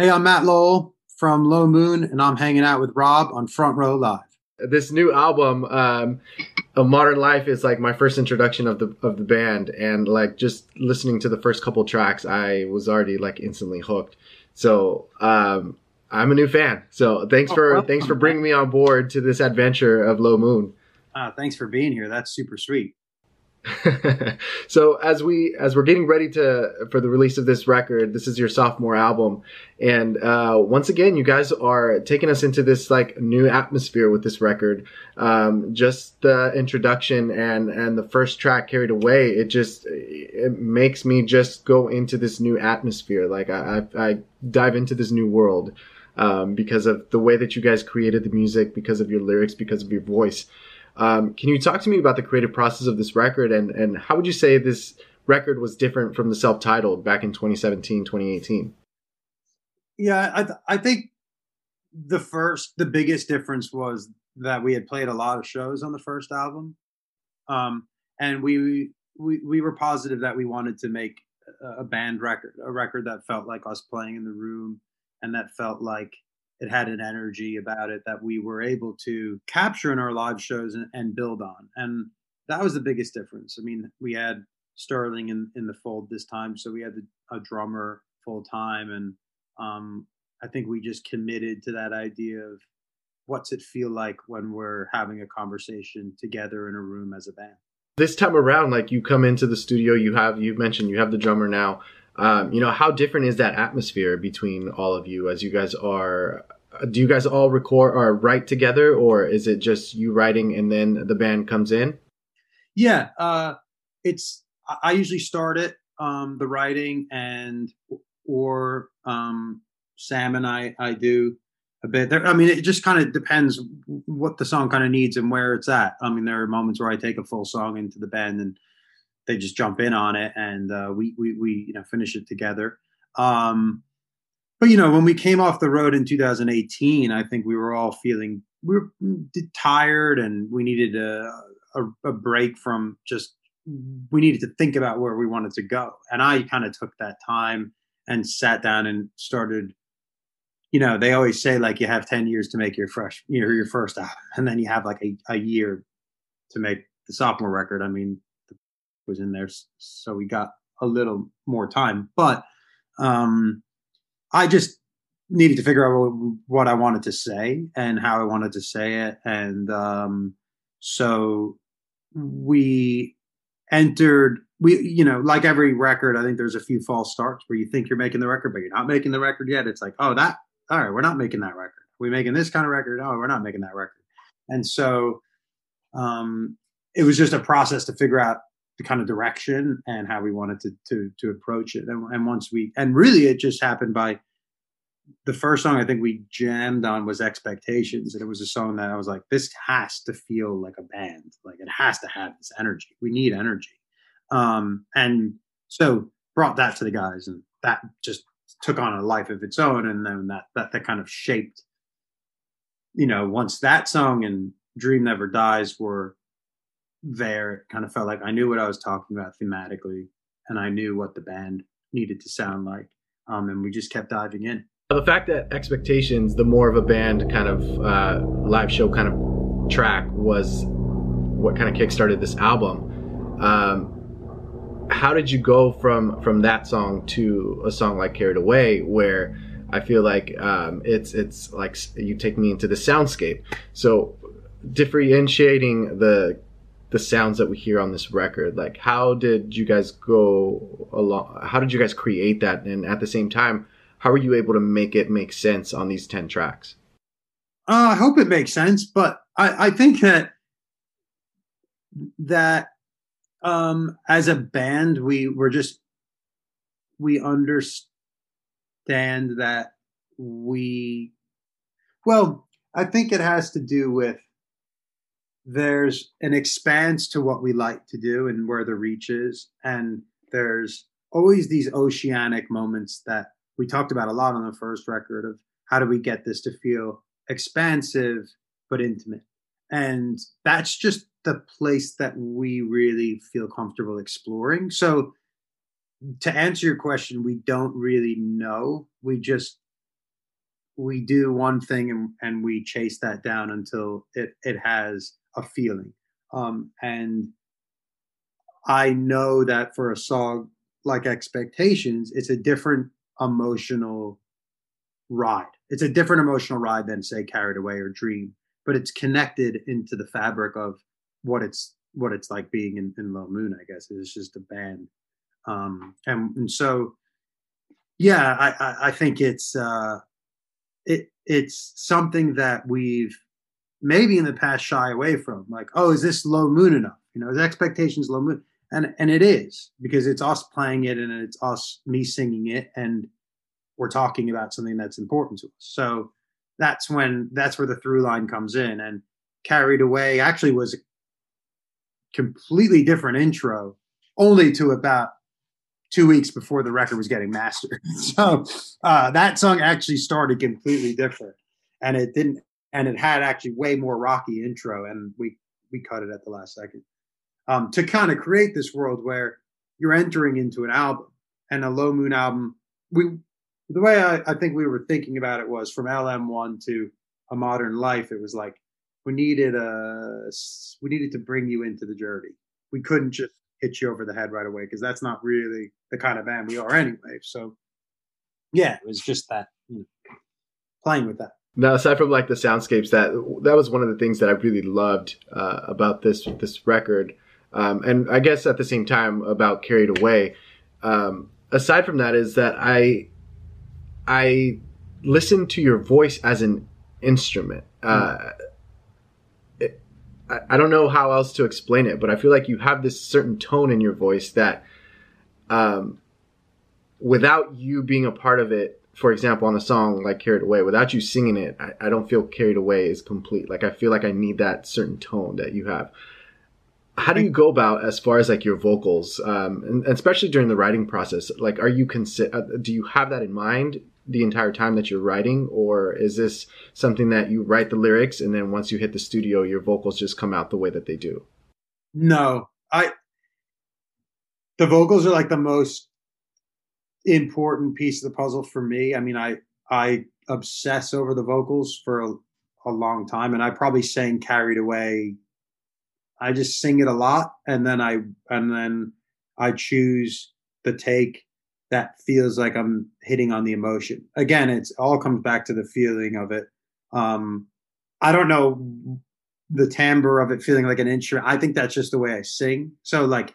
Hey, I'm Matt Lowell from Low Moon, and I'm hanging out with Rob on Front Row Live. This new album, um, "A Modern Life," is like my first introduction of the of the band, and like just listening to the first couple tracks, I was already like instantly hooked. So um, I'm a new fan. So thanks Oh, for thanks for bringing me on board to this adventure of Low Moon. Uh, thanks for being here. That's super sweet. so as we as we're getting ready to for the release of this record this is your sophomore album. And uh once again you guys are taking us into this like new atmosphere with this record. Um just the introduction and and the first track carried away it just it makes me just go into this new atmosphere. Like i i, I dive into this new world um because of the way that you guys created the music because of your lyrics because of your voice um, can you talk to me about the creative process of this record and, and how would you say this record was different from the self-titled back in 2017, 2018? Yeah, I th- I think the first, the biggest difference was that we had played a lot of shows on the first album, um, and we we we were positive that we wanted to make a band record, a record that felt like us playing in the room, and that felt like it had an energy about it that we were able to capture in our live shows and, and build on, and that was the biggest difference. I mean, we had Sterling in in the fold this time, so we had the, a drummer full time and um, I think we just committed to that idea of what's it feel like when we're having a conversation together in a room as a band. This time around, like you come into the studio, you have you mentioned you have the drummer now. Um, you know how different is that atmosphere between all of you as you guys are? Do you guys all record or write together, or is it just you writing and then the band comes in? Yeah, uh, it's I- usually start it um, the writing and or um, Sam and I I do a bit there. I mean, it just kind of depends what the song kind of needs and where it's at. I mean, there are moments where I take a full song into the band and they just jump in on it and uh, we we we you know finish it together. Um, but you know, when we came off the road in 2018, I think we were all feeling we were tired and we needed a, a, a break from just we needed to think about where we wanted to go. And I kind of took that time and sat down and started. You know, they always say like you have 10 years to make your fresh, you know, your first album, and then you have like a, a year to make the sophomore record. I mean, was in there, so we got a little more time. But um, I just needed to figure out what, I wanted to say and how I wanted to say it, and um, so we entered. We, you know, like every record, I think there's a few false starts where you think you're making the record, but you're not making the record yet. It's like, oh, that, all right, we're not making that record. Are we making this kind of record? Oh, we're not making that record. And so um, it was just a process to figure out the kind of direction and how we wanted to to to approach it. And, and once we and really it just happened by the first song I think we jammed on was Expectations, and it was a song that I was like, this has to feel like a band. Like it has to have this energy. We need energy. Um, and so brought that to the guys, and that just took on a life of its own. And then that that that kind of shaped. You know, once that song and Dream Never Dies were there, it kind of felt like I knew what I was talking about thematically, and I knew what the band needed to sound like. Um, and we just kept diving in. The fact that Expectations, the more of a band kind of uh, live show kind of track, was what kind of kickstarted this album. Um, how did you go from from that song to a song like Carried Away, where I feel like um, it's it's like you take me into the soundscape. So differentiating the the sounds that we hear on this record, like how did you guys go along? How did you guys create that? And at the same time, how were you able to make it make sense on these 10 tracks uh, i hope it makes sense but i, I think that that um, as a band we were just we understand that we well i think it has to do with there's an expanse to what we like to do and where the reach is. And there's always these oceanic moments that we talked about a lot on the first record of how do we get this to feel expansive but intimate. And that's just the place that we really feel comfortable exploring. So to answer your question we don't really know. We just we do one thing and, and we chase that down until it it has a feeling. Um, and I know that for a song like Expectations, it's a different emotional ride. It's a different emotional ride than say Carried Away or Dream, but it's connected into the fabric of what it's what it's like being in, in Low Moon. I guess it's just a band, um, and and so yeah, I I, I think it's uh, it it's something that we've maybe in the past shy away from. Like, oh, is this Low Moon enough? You know, is expectations Low Moon? And and it is because it's us playing it and it's us me singing it and we're talking about something that's important to us. So that's when that's where the through line comes in. And carried away actually was a completely different intro, only to about two weeks before the record was getting mastered. so uh, that song actually started completely different, and it didn't. And it had actually way more rocky intro, and we we cut it at the last second um, to kind of create this world where you're entering into an album and a low moon album. We the way I, I think we were thinking about it was from LM1 to a modern life. It was like we needed a we needed to bring you into the journey. We couldn't just hit you over the head right away because that's not really the kind of band we are anyway. So yeah, it was just that you know, playing with that. Now, aside from like the soundscapes, that that was one of the things that I really loved uh, about this this record, um, and I guess at the same time about Carried Away. Um, aside from that, is that I I listen to your voice as an instrument. Uh, it, I, I don't know how else to explain it, but I feel like you have this certain tone in your voice that, um, without you being a part of it, for example, on a song like Carried Away, without you singing it, I, I don't feel Carried Away is complete. Like I feel like I need that certain tone that you have. How do you go about as far as like your vocals um, and, especially during the writing process? Like are you consider uh, do you have that in mind the entire time that you're writing or is this something that you write the lyrics and then once you hit the studio your vocals just come out the way that they do? No. I the vocals are like the most important piece of the puzzle for me i mean i i obsess over the vocals for a, a long time and i probably sang carried away i just sing it a lot and then i and then i choose the take that feels like I'm hitting on the emotion. Again, it's all comes back to the feeling of it. Um, I don't know the timbre of it feeling like an instrument. I think that's just the way I sing. So like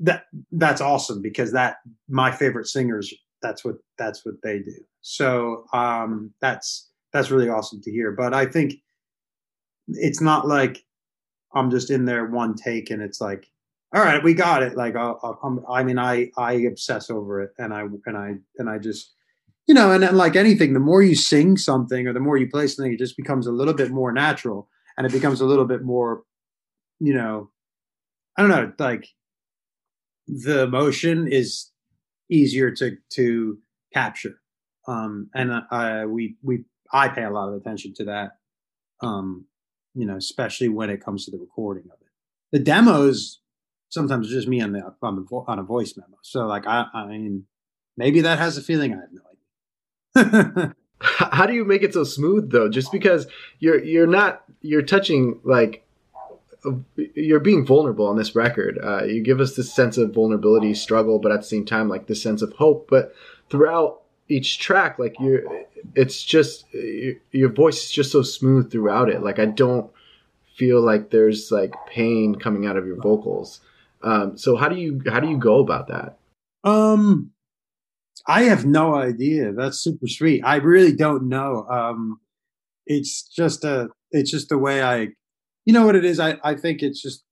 that that's awesome because that my favorite singers that's what that's what they do. So um that's that's really awesome to hear. But I think it's not like I'm just in there one take and it's like all right, we got it. Like, I'll, i mean, I I obsess over it, and I and I and I just, you know, and, and like anything, the more you sing something or the more you play something, it just becomes a little bit more natural, and it becomes a little bit more, you know, I don't know, like the emotion is easier to to capture, um, and I we we I pay a lot of attention to that, um, you know, especially when it comes to the recording of it. The demos sometimes just me on the on the on a voice memo. So like I I mean maybe that has a feeling. I have no idea. How do you make it so smooth though? Just because you're you're not you're touching like you're being vulnerable on this record. Uh, you give us this sense of vulnerability, struggle, but at the same time like this sense of hope. But throughout each track, like you're, it's just your, your voice is just so smooth throughout it. Like I don't feel like there's like pain coming out of your vocals. Um, so how do you how do you go about that? Um, I have no idea. That's super sweet. I really don't know. Um, it's just a it's just the way I, you know what it is. I I think it's just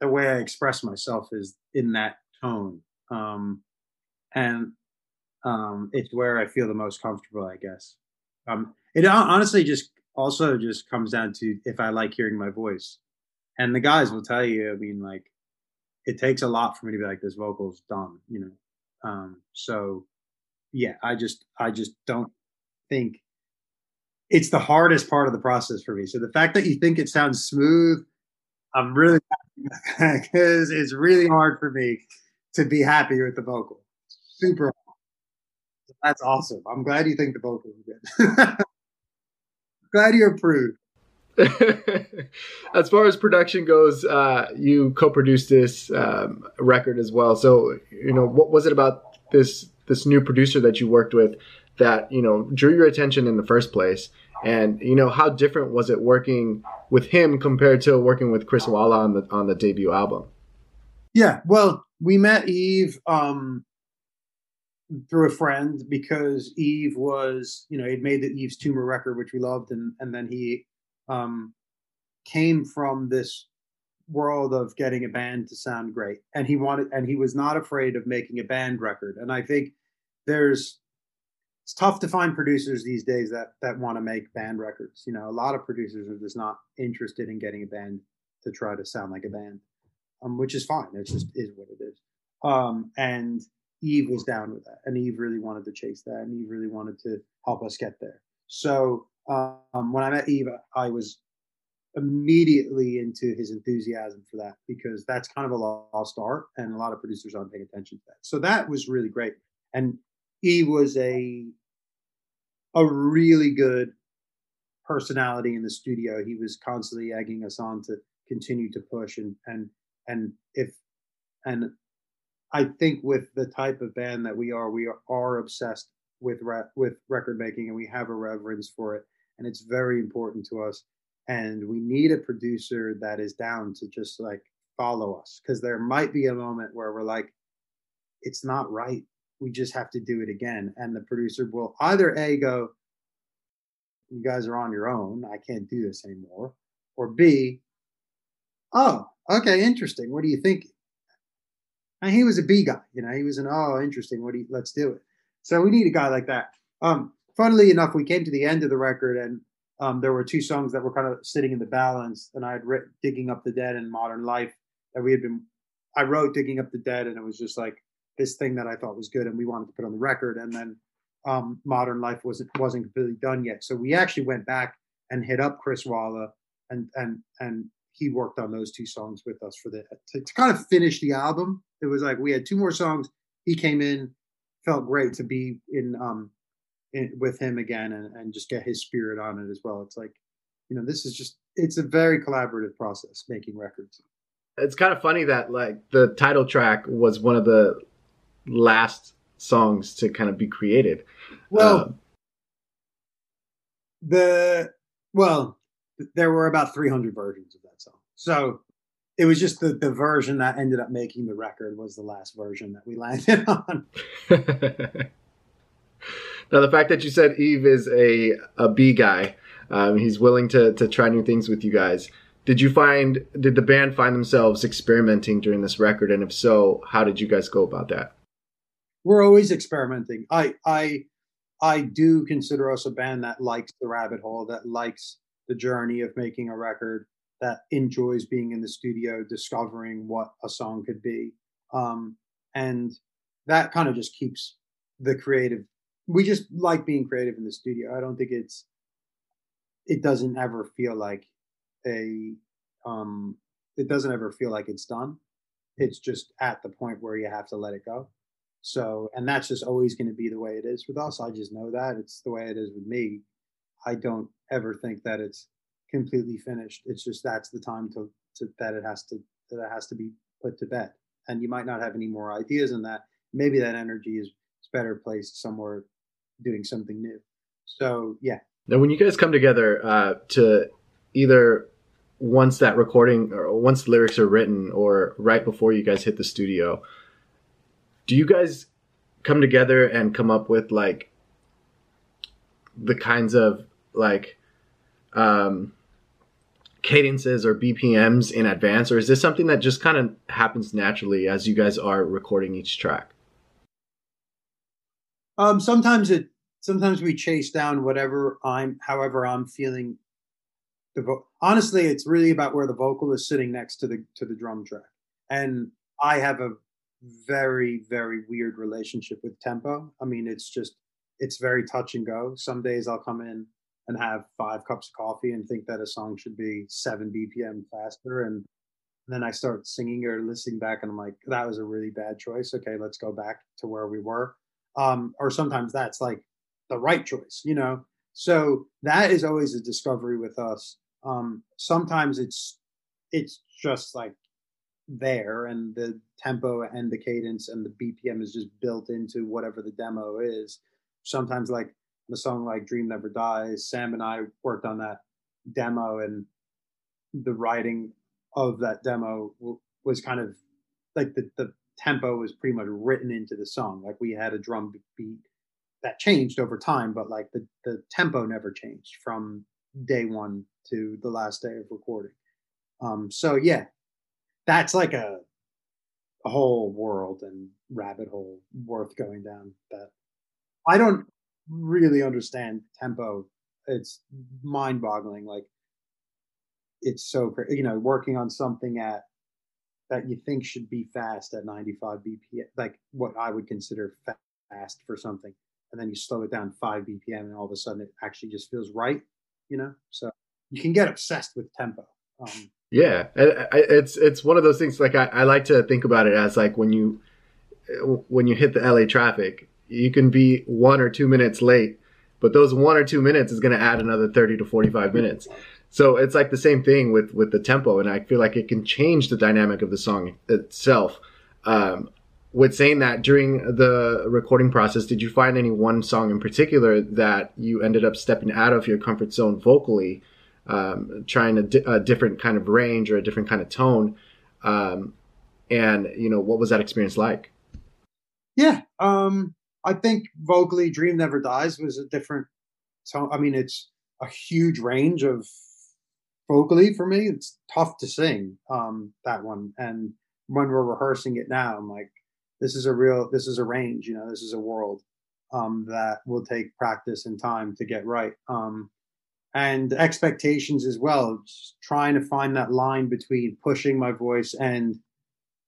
the way I express myself is in that tone. Um, and um, it's where I feel the most comfortable, I guess. Um, it honestly just also just comes down to if I like hearing my voice. And the guys will tell you, I mean, like it takes a lot for me to be like this vocal's done, you know. Um, so yeah, I just I just don't think it's the hardest part of the process for me. So the fact that you think it sounds smooth, I'm really because it's really hard for me to be happy with the vocal. Super. That's awesome. I'm glad you think the vocal is good. Glad you approved. as far as production goes, uh, you co-produced this um, record as well. So, you know, what was it about this this new producer that you worked with that you know drew your attention in the first place? And you know, how different was it working with him compared to working with Chris Walla on the on the debut album? Yeah, well, we met Yves um, through a friend because Yves was, you know, he'd made the Yves Tumor record, which we loved, and and then he um, came from this world of getting a band to sound great, and he wanted, and he was not afraid of making a band record. And I think there's it's tough to find producers these days that that want to make band records. You know, a lot of producers are just not interested in getting a band to try to sound like a band, um, which is fine. It just is what it is. Um, and Yves was down with that, and Yves really wanted to chase that, and Yves really wanted to help us get there. So um, when I met Yves, I was immediately into his enthusiasm for that because that's kind of a lost art, and a lot of producers aren't paying attention to that. So that was really great, and he was a a really good personality in the studio. He was constantly egging us on to continue to push and and and if and I think with the type of band that we are, we are, are obsessed with re- with record making and we have a reverence for it. And it's very important to us. And we need a producer that is down to just like follow us. Because there might be a moment where we're like it's not right we just have to do it again. And the producer will either a go you guys are on your own. I can't do this anymore. Or b oh okay interesting. What do you think and he was a b guy you know he was an oh interesting. What do you let's do it. So we need a guy like that. Um funnily enough, we came to the end of the record and um, there were two songs that were kind of sitting in the balance. And I had written Digging Up the Dead and Modern Life that we had been, I wrote Digging Up the Dead and it was just like this thing that I thought was good and we wanted to put on the record. And then um, Modern Life wasn't, wasn't completely done yet. So we actually went back and hit up Chris Walla and, and, and he worked on those two songs with us for the, to, to kind of finish the album. It was like we had two more songs. He came in, felt great to be in um, in, with him again and, and just get his spirit on it as well. It's like, you know, this is just it's a very collaborative process making records. It's kind of funny that like the title track was one of the last songs to kind of be created. Well, um, the well, there were about 300 versions of that song. So it was just the, the version that ended up making the record was the last version that we landed on. Now, the fact that you said Yves is a a B guy, um, he's willing to to try new things with you guys. Did you find did the band find themselves experimenting during this record, and if so, how did you guys go about that? We're always experimenting. I I I do consider us a band that likes the rabbit hole, that likes the journey of making a record, that enjoys being in the studio, discovering what a song could be, um, and that kind of just keeps the creative we just like being creative in the studio. I don't think it's it doesn't ever feel like a um it doesn't ever feel like it's done. It's just at the point where you have to let it go. So, and that's just always going to be the way it is with us. I just know that it's the way it is with me. I don't ever think that it's completely finished. It's just that's the time to, to that it has to that it has to be put to bed. And you might not have any more ideas in that. Maybe that energy is, is better placed somewhere doing something new. So yeah. Now, when you guys come together uh, to either once that recording or once the lyrics are written or right before you guys hit the studio, do you guys come together and come up with like the kinds of like um, cadences or BPMs in advance, or is this something that just kind of happens naturally as you guys are recording each track? Um, sometimes it sometimes we chase down whatever I'm, however I'm feeling. The vo- honestly, it's really about where the vocal is sitting next to the to the drum track, and I have a very very weird relationship with tempo. I mean, it's just it's very touch and go. Some days I'll come in and have five cups of coffee and think that a song should be seven BPM faster, and then I start singing or listening back, and I'm like, that was a really bad choice. Okay, let's go back to where we were um, or sometimes that's like the right choice, you know. So that is always a discovery with us. Um, sometimes it's it's just like there and the tempo and the cadence and the BPM is just built into whatever the demo is. Sometimes like the song like Dream Never Dies, Sam and I worked on that demo and the writing of that demo was kind of like the, the tempo was pretty much written into the song. Like we had a drum beat that changed over time, but like the, the tempo never changed from day one to the last day of recording. Um, so yeah, that's like a, a whole world and rabbit hole worth going down that I don't really understand tempo. It's mind boggling. Like it's so, you know, working on something at that you think should be fast at 95 bpm, like what I would consider fast for something, and then you slow it down five bpm, and all of a sudden it actually just feels right, you know. So you can get obsessed with tempo. Um, yeah, it's it's one of those things. Like I, I like to think about it as like when you when you hit the LA traffic, you can be one or two minutes late, but those one or two minutes is going to add another 30 to 45 minutes. So it's like the same thing with with the tempo, and I feel like it can change the dynamic of the song itself. Um, with saying that, during the recording process, did you find any one song in particular that you ended up stepping out of your comfort zone vocally, um, trying a, di- a, different kind of range or a different kind of tone? Um, and you know, what was that experience like? Yeah, um, I think vocally, "Dream Never Dies" was a different tone. I mean, it's a huge range of vocally for me it's tough to sing um that one and when we're rehearsing it now i'm like this is a real this is a range you know this is a world um that will take practice and time to get right um and expectations as well just trying to find that line between pushing my voice and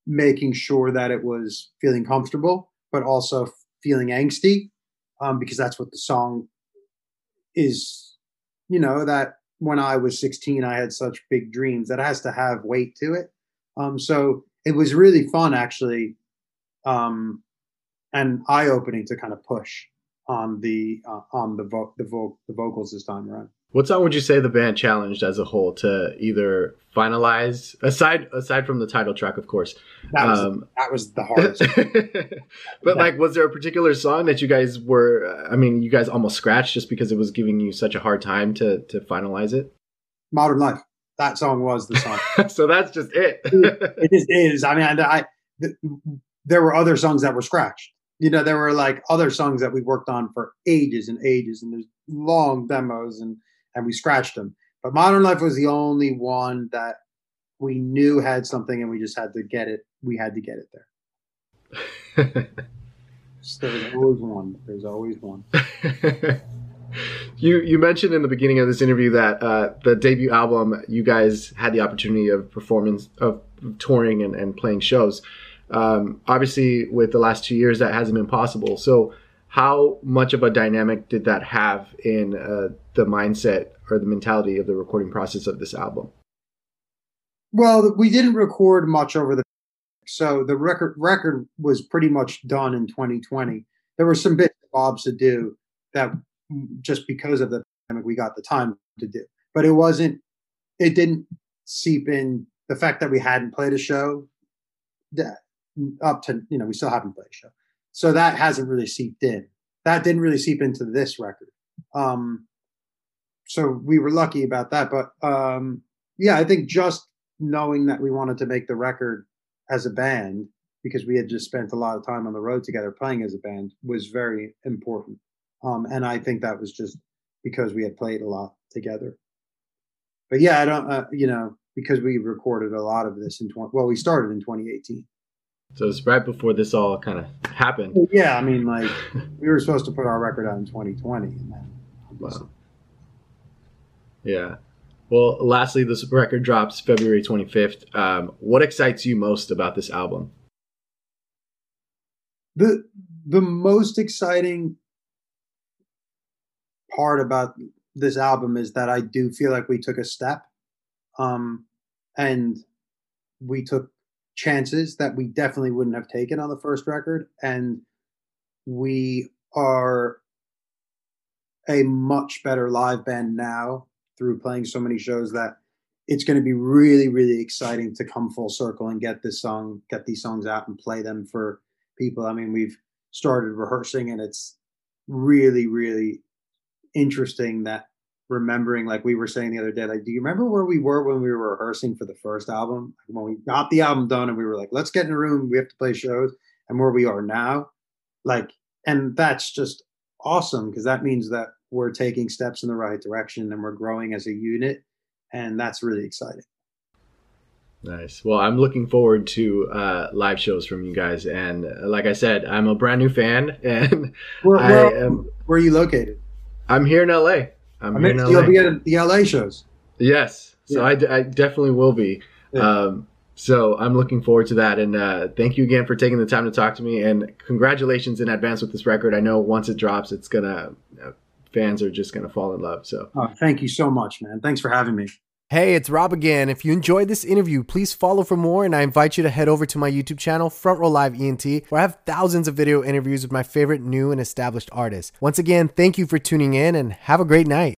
making sure that it was feeling comfortable but also feeling angsty um because that's what the song is you know that when I was 16, I had such big dreams. That has to have weight to it. Um, so it was really fun, actually, um, and eye opening to kind of push on the uh, on the vo- the, vo- the vocals this time around. What song would you say the band challenged as a whole to either finalize aside aside from the title track, of course? That was, um, that was the hardest. but like, was there a particular song that you guys were? I mean, you guys almost scratched just because it was giving you such a hard time to to finalize it. Modern Life. That song was the song. so that's just it. it just is. I mean, I, I, there were other songs that were scratched. You know, there were like other songs that we worked on for ages and ages, and there's long demos and and we scratched them. But Modern Life was the only one that we knew had something, and we just had to get it. We had to get it there. so there's always one. There's always one. you you mentioned in the beginning of this interview that uh, the debut album you guys had the opportunity of performance of touring and, and playing shows. Um, obviously, with the last two years, that hasn't been possible. So, how much of a dynamic did that have in uh, the mindset or the mentality of the recording process of this album? Well, we didn't record much over the so the record record was pretty much done in 2020. There were some bits and bobs to do that just because of the pandemic we got the time to do. But it wasn't it didn't seep in the fact that we hadn't played a show that up to you know we still haven't played a show. So that hasn't really seeped in. That didn't really seep into this record. Um, so we were lucky about that. But um, yeah, I think just knowing that we wanted to make the record as a band because we had just spent a lot of time on the road together playing as a band was very important. Um, and I think that was just because we had played a lot together. But yeah, I don't, uh, you know, because we recorded a lot of this in 20, well, we started in 2018. So it's right before this all kind of happened. Yeah, I mean, like we were supposed to put our record out in 2020, and then wow. Yeah. Well, lastly, this record drops February 25th. Um, what excites you most about this album? The the most exciting part about this album is that I do feel like we took a step, um, and we took chances that we definitely wouldn't have taken on the first record, and we are a much better live band now through playing so many shows that it's going to be really really exciting to come full circle and get this song get these songs out and play them for people. I mean we've started rehearsing and it's really really interesting that remembering like we were saying the other day like do you remember where we were when we were rehearsing for the first album? When we got the album done and we were like let's get in a room we have to play shows and where we are now? Like and that's just awesome because that means that we're taking steps in the right direction and we're growing as a unit and that's really exciting Nice. Well, I'm looking forward to uh, live shows from you guys, and uh, like I said, I'm a brand new fan, and where, where, am, where are you located? I'm here in LA. I'm I here in LA. You'll be at the LA shows. Yes, so yeah. I, I, definitely will be. Yeah. Um, so I'm looking forward to that, and uh, thank you again for taking the time to talk to me, and congratulations in advance with this record. I know once it drops, it's gonna uh, fans are just gonna fall in love. So, oh, thank you so much, man. Thanks for having me. Hey, it's Rob again. If you enjoyed this interview, please follow for more, and I invite you to head over to my YouTube channel, Front Row Live ENT, where I have thousands of video interviews with my favorite new and established artists. Once again, thank you for tuning in, and have a great night.